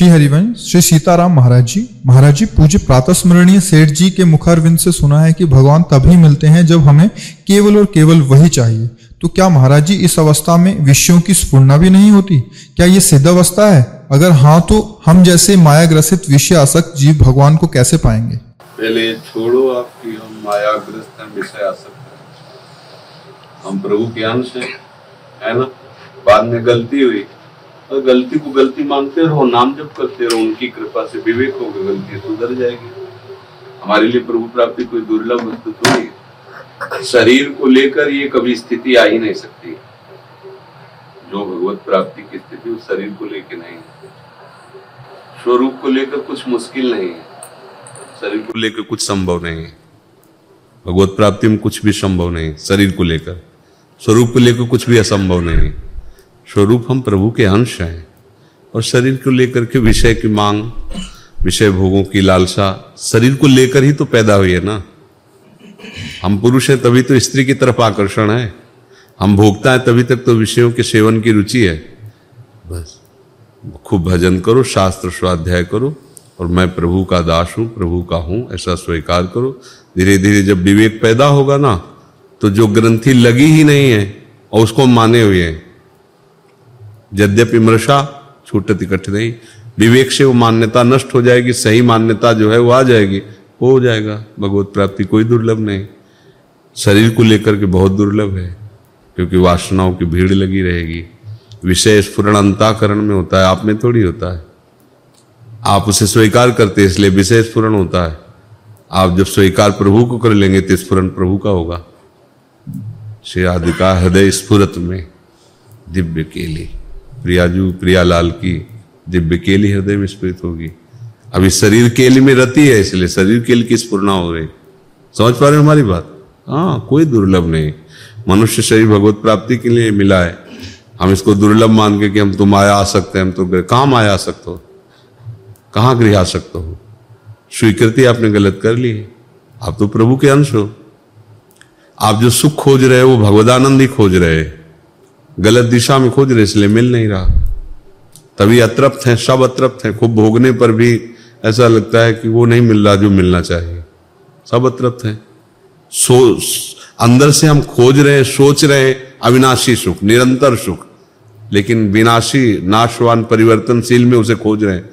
श्री हरिवंश श्री सीताराम महाराज जी। महाराज जी, पूज्य प्रातः स्मरणीय सेठ जी के मुखारविंद से सुना है कि भगवान तभी मिलते हैं जब हमें केवल और केवल वही चाहिए। तो क्या महाराज जी, इस अवस्था में विषयों की स्फुरना भी नहीं होती? क्या ये सिद्ध अवस्था है? अगर हाँ तो हम जैसे माया ग्रसित विषय आसक्त जीव भगवान को कैसे पाएँगे? पहले छोड़ो आपकी, हम मायाग्रस्त हैं विषय आसक्त हम प्रभु अंश हैं, है ना? बाद में गलती हुई। गलती को गलती मानते रहो, नाम जप करते रहो, उनकी कृपा से विवेक होगा गलती सुधर जाएगी। हमारे लिए प्रभु प्राप्ति कोई दुर्लभ वस्तु थोड़ी है। शरीर को लेकर ये कभी स्थिति आ ही नहीं सकती। जो भगवत प्राप्ति की स्थिति उस शरीर को लेकर नहीं स्वरूप को लेकर कुछ मुश्किल नहीं है। शरीर को लेकर कुछ संभव नहीं है। भगवत प्राप्ति में कुछ भी संभव नहीं शरीर को लेकर। स्वरूप को लेकर कुछ भी असंभव नहीं है। स्वरूप हम प्रभु के अंश हैं। और शरीर को लेकर के विषय की मांग, विषय भोगों की लालसा, शरीर को लेकर ही तो पैदा हुई है ना। हम पुरुष हैं तभी तो स्त्री की तरफ़ आकर्षण है। हम भोगता है तभी तक तो विषयों के सेवन की रुचि है। बस, खूब भजन करो, शास्त्र स्वाध्याय करो, और मैं प्रभु का दास हूँ, प्रभु का हूँ, ऐसा स्वीकार करो। धीरे धीरे जब विवेक पैदा होगा ना तो जो ग्रंथि लगी ही नहीं है, और उसको माने हुए हैं यद्यपि मृषा छूटती नहीं। विवेक से वो मान्यता नष्ट हो जाएगी, सही मान्यता जो है वो आ जाएगी, वो हो जाएगा। भगवत प्राप्ति कोई दुर्लभ नहीं। शरीर को लेकर के बहुत दुर्लभ है, क्योंकि वासनाओं की भीड़ लगी रहेगी। विषय स्फुरण अंताकरण में होता है, आप में थोड़ी होता है। आप उसे स्वीकार करते इसलिए विषय स्फुरण होता है। आप जब स्वीकार प्रभु को कर लेंगे तो स्फुरन प्रभु का होगा। श्री आदि का हृदय स्फुरत में, दिव्य केली प्रियाजू, प्रियालाल की दिव्य केली हृदय में होगी। अभी शरीर केली में रति है, इसलिए शरीर केली की स्फुरना हो रही समझ पा रहे हो हमारी बात? हाँ कोई दुर्लभ नहीं। मनुष्य शरीर भगवत प्राप्ति के लिए मिला है। हम इसको दुर्लभ मान के कि हम तुम आया आ सकते हैं, हम तो कहाँ आया आ सकते हो। कहाँ गृह आ सकते हो? स्वीकृति आपने गलत कर ली है। आप तो प्रभु के अंश हो। आप जो सुख खोज रहे हो, वो भगवदानंद ही खोज रहे हैं। गलत दिशा में खोज रहे, इसलिए मिल नहीं रहा। तभी अतृप्त हैं, सब अतृप्त हैं, खूब भोगने पर भी ऐसा लगता है कि वो नहीं मिल रहा जो मिलना चाहिए। सब अतृप्त हैं। सो, अंदर से हम खोज रहे हैं, सोच रहे हैं, अविनाशी सुख, निरंतर सुख। लेकिन विनाशी, नाशवान, परिवर्तनशील में उसे खोज रहे हैं।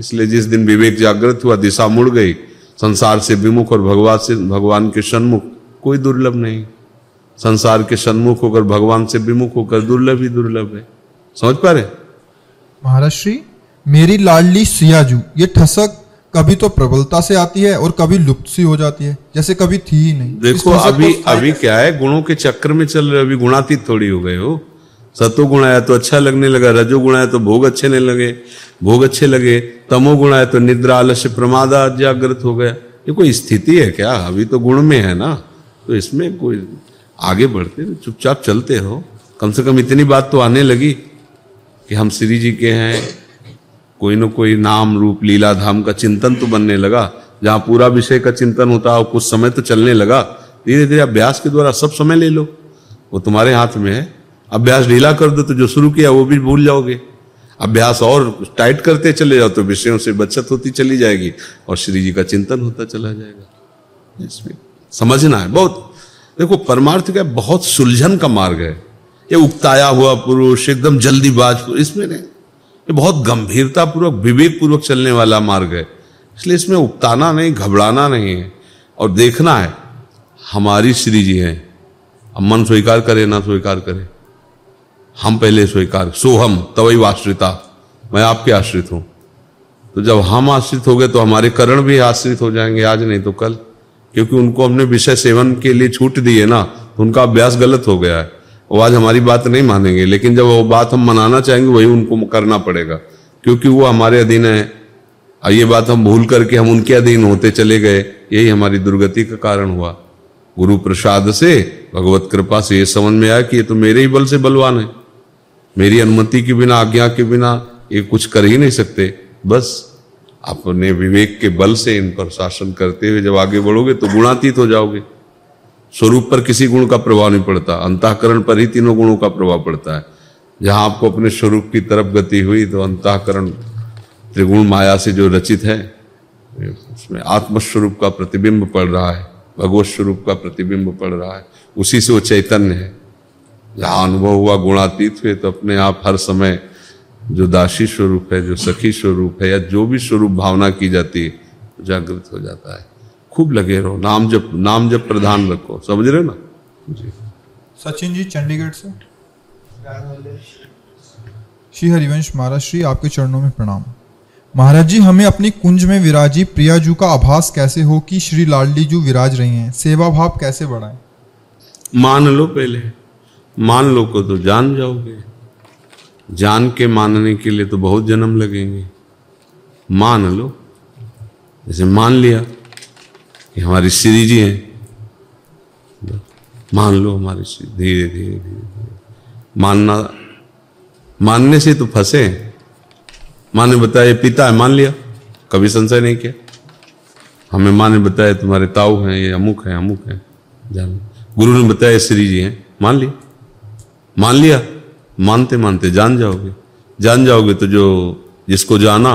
इसलिए जिस दिन विवेक जागृत हुआ, दिशा मुड़ गई, संसार से विमुख और भगवान से, भगवान के सन्मुख, कोई दुर्लभ नहीं। संसार के सन्मुख होकर भगवान से विमुख होकर दुर्लभ ही दुर्लभ है। समझ पा रहे महाराज श्री मेरी लाडली सियाजू ये ठसक कभी तो प्रबलता से आती है और कभी लुप्त सी हो जाती है जैसे कभी थी ही नहीं। देखो अभी अभी क्या है गुणों के चक्कर में चल रहे अभी गुणातीत थोड़ी हो गए हो। सतो गुण आया तो अच्छा लगने लगा रजो गुण आया तो भोग अच्छे नहीं लगे भोग अच्छे लगे तमो गुण आया तो निद्रा आलस्य प्रमादा जागृत हो गया। ये कोई स्थिति है क्या? अभी तो गुण में है ना तो इसमें कोई आगे बढ़ते चुपचाप चलते रहो कम से कम इतनी बात तो आने लगी कि हम श्री जी के हैं। कोई ना कोई नाम, रूप लीला धाम का चिंतन तो बनने लगा। जहाँ पूरा विषय का चिंतन होता है कुछ समय तो चलने लगा धीरे धीरे अभ्यास के द्वारा सब समय ले लो। वो तुम्हारे हाथ में है। अभ्यास ढीला कर दो तो जो शुरू किया वो भी भूल जाओगे। अभ्यास और टाइट करते चले जाओ तो विषयों से बचत होती चली जाएगी और श्री जी का चिंतन होता चला जाएगा। इसमें समझना है। बहुत देखो, परमार्थ का बहुत सुलझन का मार्ग है। ये उकताया हुआ पुरुष, एकदम जल्दीबाज इसमें नहीं। ये बहुत गंभीरता पूर्वक विवेक पूर्वक चलने वाला मार्ग है। इसलिए इसमें उकताना नहीं, घबराना नहीं है। और देखना है, हमारी श्री जी हैं। अब मन स्वीकार करे, ना स्वीकार करे। हम पहले स्वीकार, सोहम तवई आश्रिता। मैं आपके आश्रित हूँ। तो जब हम आश्रित हो गए तो हमारे करण भी आश्रित हो जाएँगे। आज नहीं तो कल। क्योंकि उनको हमने विषय सेवन के लिए छूट दी है ना तो उनका अभ्यास गलत हो गया है। वो आज हमारी बात नहीं मानेंगे, लेकिन जब वो बात हम मनाना चाहेंगे, वही उनको करना पड़ेगा। क्योंकि वो हमारे अधीन है। और ये बात हम भूल करके हम उनके अधीन होते चले गए, यही हमारी दुर्गति का कारण हुआ। गुरु प्रसाद से भगवत कृपा से ये समझ में आया कि ये तो मेरे ही बल से बलवान है। मेरी अनुमति के बिना, आज्ञा के बिना ये कुछ कर ही नहीं सकते। बस अपने विवेक के बल से इन पर शासन करते हुए जब आगे बढ़ोगे तो गुणातीत हो जाओगे। स्वरूप पर किसी गुण का प्रभाव नहीं पड़ता, अंतकरण पर ही तीनों गुणों का प्रभाव पड़ता है। जहाँ आपको अपने स्वरूप की तरफ़ गति हुई तो अंतकरण, त्रिगुण माया से जो रचित है, उसमें आत्मस्वरूप का प्रतिबिंब पड़ रहा है, भगवत स्वरूप का प्रतिबिंब पड़ रहा है, उसी से वो चैतन्य है। जहाँ अनुभव हुआ, गुणातीत हुए तो अपने आप हर समय जो दासी स्वरूप है जो सखी स्वरूप है या जो भी स्वरूप भावना की जाती है जागृत हो जाता है। खूब लगे रहो नाम जब नाम जब प्रधान रखो। समझ रहे हो ना? जी। सचिन जी चंडीगढ़ से। श्री हरिवंश महाराज श्री आपके चरणों में प्रणाम। महाराज जी हमें अपनी कुंज में विराजी प्रियाजू का आभास कैसे हो कि श्री लाडली जू विराज रही हैं? सेवा भाव कैसे बढ़ाएँ? मान लो पहले। मान लो को तो जान जाओगे। जान के मानने के लिए तो बहुत जन्म लगेंगे। मान लो, जैसे मान लिया कि हमारी श्री जी हैं, मान लो हमारी धीरे धीरे धीरे मानना, मानने से तो फंसे माँ ने बताया पिता है, मान लिया, कभी संशय नहीं किया। हमें माँ ने बताया तुम्हारे ताऊ हैं, ये अमुक है अमुक है, जान। गुरु ने बताया, श्री जी हैं, मान लिया। मान लिया। मानते मानते जान जाओगे। जान जाओगे तो जो जिसको जाना,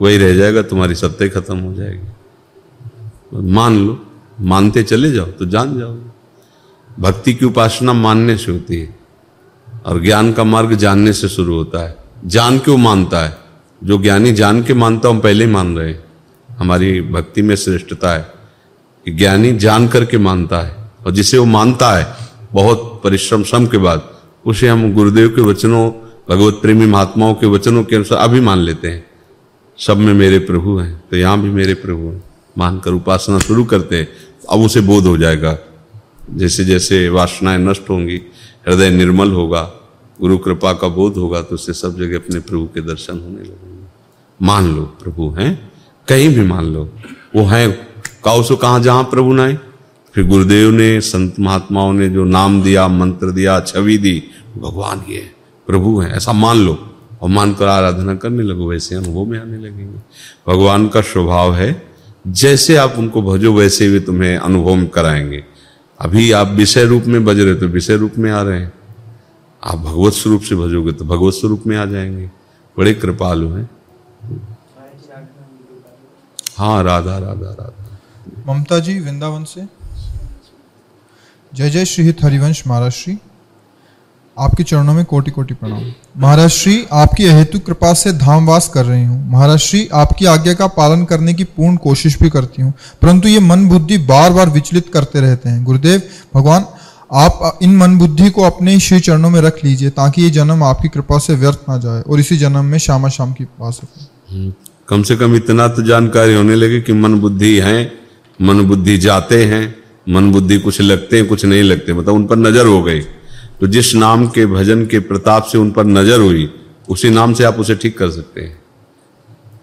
वही रह जाएगा, तुम्हारी सत्य खत्म हो जाएगी। मान लो, मानते चले जाओ तो जान जाओगे। भक्ति की उपासना मानने से होती है और ज्ञान का मार्ग जानने से शुरू होता है। जान क्यों मानता है? जो ज्ञानी जान के मानता हम पहले मान रहे हैं। हमारी भक्ति में श्रेष्ठता है कि ज्ञानी जान करके मानता है और जिसे वो मानता है, बहुत परिश्रम श्रम के बाद उसे हम गुरुदेव के वचनों, भगवत प्रेमी महात्माओं के वचनों के अनुसार अभी मान लेते हैं। सब में मेरे प्रभु हैं तो यहाँ भी मेरे प्रभु हैं। मानकर उपासना शुरू करते हैं, अब उसे बोध हो जाएगा। जैसे जैसे वासनाएँ नष्ट होंगी, हृदय निर्मल होगा, गुरु कृपा का बोध होगा तो उससे सब जगह अपने प्रभु के दर्शन होने लगेंगे। मान लो प्रभु हैं, कहीं भी मान लो, वो हैं काउ सो कहा जहाँ प्रभु नाए फिर गुरुदेव ने, संत महात्माओं ने जो नाम दिया, मंत्र दिया, छवि दी, भगवान ये प्रभु है, ऐसा मान लो। और मानकर आराधना करने लगो, वैसे अनुभव में आने लगेंगे। भगवान का स्वभाव है, जैसे आप उनको भजो, वैसे भी तुम्हें अनुभव में कराएँगे। अभी आप विषय रूप में बज रहे तो विषय रूप में आ रहे हैं। आप भगवत स्वरूप से भजोगे तो भगवत स्वरूप में आ जाएँगे। बड़े कृपालु हैं। हाँ राधा राधा राधा। ममता जी, वृंदावन से? जय जय श्री हित हरिवंश महाराज श्री। आपके चरणों में कोटि कोटि प्रणाम। महाराज श्री आपकी अहेतु कृपा से धामवास कर रही हूँ। महाराज श्री आपकी आज्ञा का पालन करने की पूर्ण कोशिश भी करती हूँ। परंतु ये मन बुद्धि बार बार विचलित करते रहते हैं। गुरुदेव भगवान आप इन मन बुद्धि को अपने श्री चरणों में रख लीजिए ताकि ये जन्म आपकी कृपा से व्यर्थ ना जाए और इसी जन्म में श्यामा शाम की पा सके हम्म, कम से कम इतना तो जानकारी होने लगे कि मन बुद्धि है मन बुद्धि जाते हैं। मन बुद्धि कुछ लगते हैं, कुछ नहीं लगते मतलब उन पर नज़र हो गई। तो जिस नाम के भजन के प्रताप से उन पर नज़र हुई, उसी नाम से आप उसे ठीक कर सकते हैं।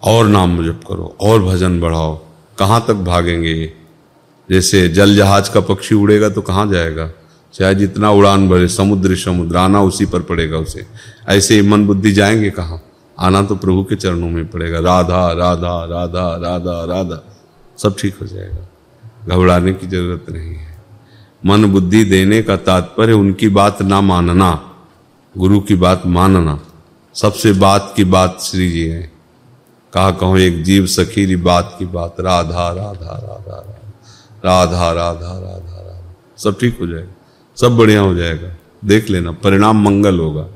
और नाम जप करो, और भजन बढ़ाओ। कहाँ तक भागेंगे जैसे जल जहाज़ का पक्षी उड़ेगा तो कहाँ जाएगा? चाहे जितना उड़ान भरे, समुद्र समुद्र, आना उसी पर पड़ेगा उसे। ऐसे मन बुद्धि जाएँगे कहाँ? आना तो प्रभु के चरणों में पड़ेगा। राधा राधा राधा राधा राधा। सब ठीक हो जाएगा। घबराने की ज़रूरत नहीं है। मन बुद्धि देने का तात्पर्य उनकी बात ना मानना, गुरु की बात मानना। सबसे बात की बात श्री जी है। कहा कहो, एक जीव सखीरी बात की बात। राधा राधा राधा राधा। राधा राधा राधा राधा। सब ठीक हो जाएगा। सब बढ़िया हो जाएगा। देख लेना, परिणाम मंगल होगा।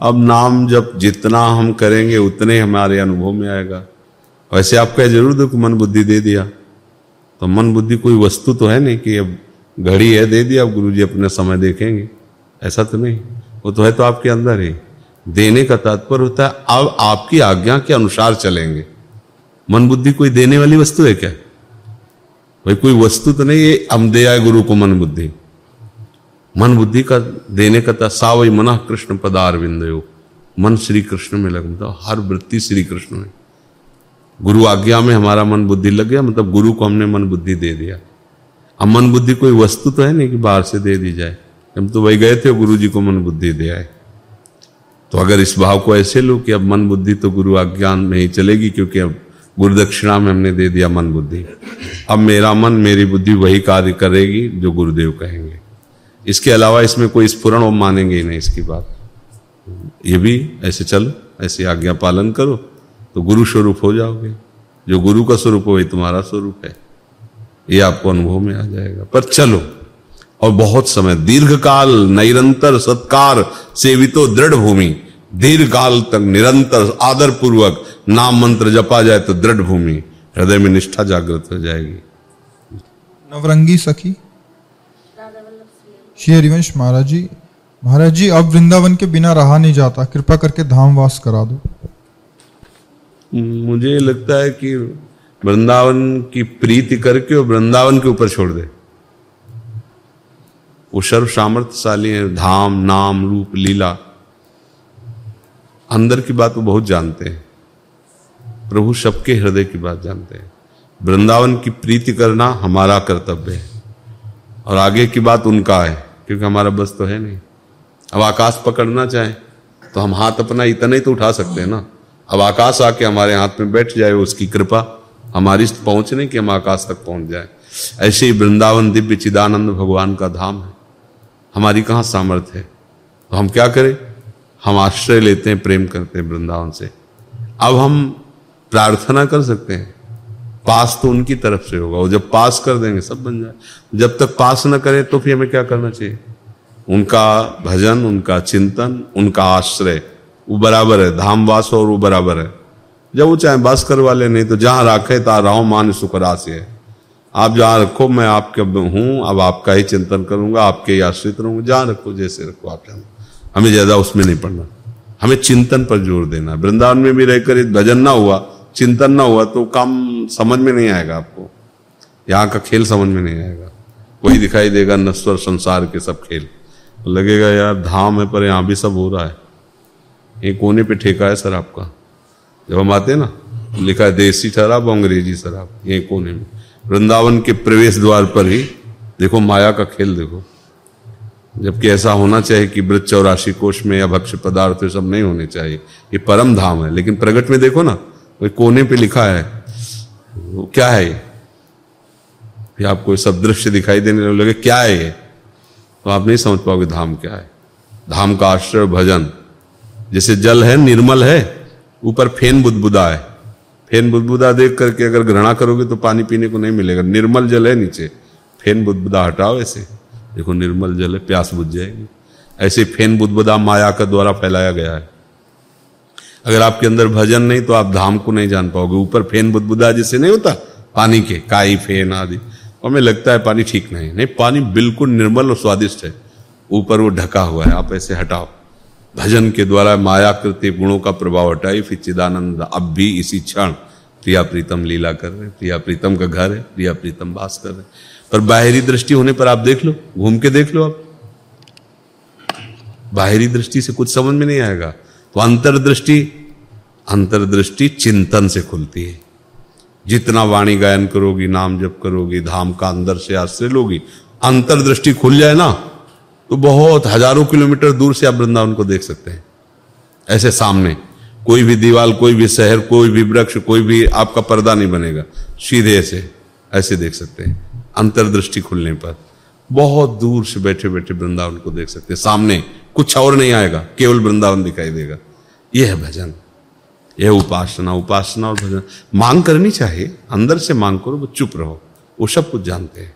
अब नाम जब जितना हम करेंगे, उतने हमारे अनुभव में आएगा। वैसे आप कह ज़रूर दो मन बुद्धि दे दिया। तो मन बुद्धि कोई वस्तु तो है नहीं कि अब घड़ी है दे दिया अब गुरु जी अपना समय देखेंगे। ऐसा तो नहीं। वो तो है तो आपके अंदर ही। देने का तात्पर्य होता है, अब आपकी आज्ञा के अनुसार चलेंगे। मन बुद्धि कोई देने वाली वस्तु है क्या? भाई कोई वस्तु तो नहीं है हम दे आए गुरु को मन बुद्धि। मन बुद्धि का देने का था सावई मना कृष्ण पदार बिंदयो मन श्री कृष्ण में लग मतलब हर वृत्ति श्री कृष्ण में। गुरु आज्ञा में हमारा मन बुद्धि लग गया मतलब गुरु को हमने मन बुद्धि दे दिया। अब मन बुद्धि कोई वस्तु तो है नहीं कि बाहर से दे दी जाए। हम तो वही गए थे गुरु जी को मन बुद्धि दे आए। तो अगर इस भाव को ऐसे लो कि अब मन बुद्धि तो गुरु आज्ञान में ही चलेगी, क्योंकि अब गुरु दक्षिणा में हमने दे दिया मन बुद्धि। अब मेरा मन, मेरी बुद्धि वही कार्य करेगी जो गुरुदेव कहेंगे। इसके अलावा इसमें कोई स्फुरण और मानेंगे ही नहीं, इसकी बात। ये भी ऐसे चलो, ऐसे आज्ञा पालन करो। तो गुरु स्वरूप हो जाओगे। जो गुरु का स्वरूप हो, वही तुम्हारा स्वरूप है। ये आपको अनुभव में आ जाएगा। पर चलो, और बहुत समय दीर्घ काल निरंतर सत्कार सेवितो दृढ़ भूमि दीर्घ काल तक निरंतर आदर पूर्वक नाम मंत्र जपा जाए तो दृढ़ भूमि, हृदय में निष्ठा जागृत हो जाएगी। नवरंगी सखी, श्री हरिवंश महाराज जी महाराज जी अब वृंदावन के बिना रहा नहीं जाता, कृपा करके धाम वास करा दो। मुझे लगता है कि वृंदावन की प्रीति करके और वृंदावन के ऊपर छोड़ दे। वो सर्व सामर्थ्यशाली है, धाम, नाम, रूप, लीला। अंदर की बात वो बहुत जानते हैं। प्रभु सबके हृदय की बात जानते हैं। वृंदावन की प्रीति करना हमारा कर्तव्य है। और आगे की बात उनका है, क्योंकि हमारा बस तो है नहीं। अब आकाश पकड़ना चाहे तो हम हाथ अपना इतना ही तो उठा सकते हैं ना। अब आकाश आके हमारे हाथ में बैठ जाए, उसकी कृपा हमारी पहुँचने की हम आकाश तक पहुँच जाए। ऐसे ही वृंदावन दिव्य चिदानंद भगवान का धाम है। हमारी कहाँ सामर्थ्य है? तो हम क्या करें? हम आश्रय लेते हैं, प्रेम करते हैं वृंदावन से। अब हम प्रार्थना कर सकते हैं। पास तो उनकी तरफ़ से होगा। वो जब पास कर देंगे, सब बन जाए। जब तक पास न करें तो फिर हमें क्या करना चाहिए? उनका भजन, उनका चिंतन, उनका आश्रय। वो बराबर है धाम वास और वो बराबर है। जब वो चाहे बस करवा ले, नहीं तो जहाँ राखे ता रहो, मान सुखरास है आप जहाँ रखो, मैं आपके हूँ, अब आपका ही चिंतन करूँगा, आपके ही आश्रित रहूँगा। जहाँ रखो, जैसे रखो आप जहाँ हमें ज़्यादा उसमें नहीं पड़ना। हमें चिंतन पर ज़ोर देना। वृंदावन में भी रहकर भजन ना हुआ, चिंतन ना हुआ तो काम समझ में नहीं आएगा आपको। यहाँ का खेल समझ में नहीं आएगा। वही दिखाई देगा नश्वर संसार के सब खेल। लगेगा, यार, धाम है, पर यहाँ भी सब हो रहा है। ये कोने पे ठेका है सर आपका। जब हम आते हैं ना, लिखा है देसी शराब अंग्रेज़ी शराब, ये कोने में। वृंदावन के प्रवेश द्वार पर ही, देखो माया का खेल देखो। जबकि ऐसा होना चाहिए कि वृद्ध चौराशी कोष में या भक्ष्य पदार्थ सब नहीं होने चाहिए। ये परम धाम है, लेकिन प्रगट में देखो ना कोई कोने पे लिखा है। वो क्या है ये आपको सब दृश्य दिखाई देने लगे, क्या है ये? तो आप नहीं समझ पाओगे धाम क्या है। धाम का आश्रय, भजन। जैसे जल है, निर्मल है, ऊपर फेन बुदबुदा है। फेन बुदबुदा देख करके अगर घृणा करोगे तो पानी पीने को नहीं मिलेगा। निर्मल जल है नीचे, फेन बुदबुदा हटाओ ऐसे। देखो निर्मल जल है, प्यास बुझ जाएगी। ऐसे फेन बुदबुदा माया का द्वारा फैलाया गया है। अगर आपके अंदर भजन नहीं तो आप धाम को नहीं जान पाओगे। ऊपर फेन बुदबुदा जैसे नहीं होता, पानी के, काई फेन आदि। हमें लगता है पानी ठीक नहीं। नहीं, पानी बिल्कुल निर्मल और स्वादिष्ट है। ऊपर वो ढका हुआ है, आप ऐसे हटाओ। भजन के द्वारा मायाकृति गुणों का प्रभाव हटाई, फिर चिदानंद अब भी इसी क्षण प्रिया प्रीतम लीला कर रहे प्रिया प्रीतम का घर है, प्रिया प्रीतम बास कर रहे पर बाहरी दृष्टि होने पर आप देख लो, घूम के देख लो आप। बाहरी दृष्टि से कुछ समझ में नहीं आएगा। तो अंतर्दृष्टि अंतर्दृष्टि चिंतन से खुलती है। जितना वाणी गायन करोगी, नाम जप करोगी, धाम का अंदर से आश्रय लोगी अंतर्दृष्टि खुल जाए ना तो बहुत हज़ारों किलोमीटर दूर से आप वृंदावन को देख सकते हैं। ऐसे सामने, कोई भी दीवार कोई भी शहर, कोई भी वृक्ष, कोई भी आपका पर्दा नहीं बनेगा। सीधे ऐसे ऐसे देख सकते हैं। अंतर्दृष्टि खुलने पर। बहुत दूर से बैठे बैठे वृंदावन को देख सकते हैं। सामने कुछ और नहीं आएगा, केवल वृंदावन दिखाई देगा। यह है भजन। यह उपासना उपासना और भजन। मांग करनी चाहिए। अंदर से मांग करो, वो चुप रहो। वो सब कुछ जानते हैं।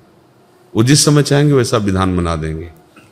वो जिस समय चाहेंगे वैसा विधान बना देंगे।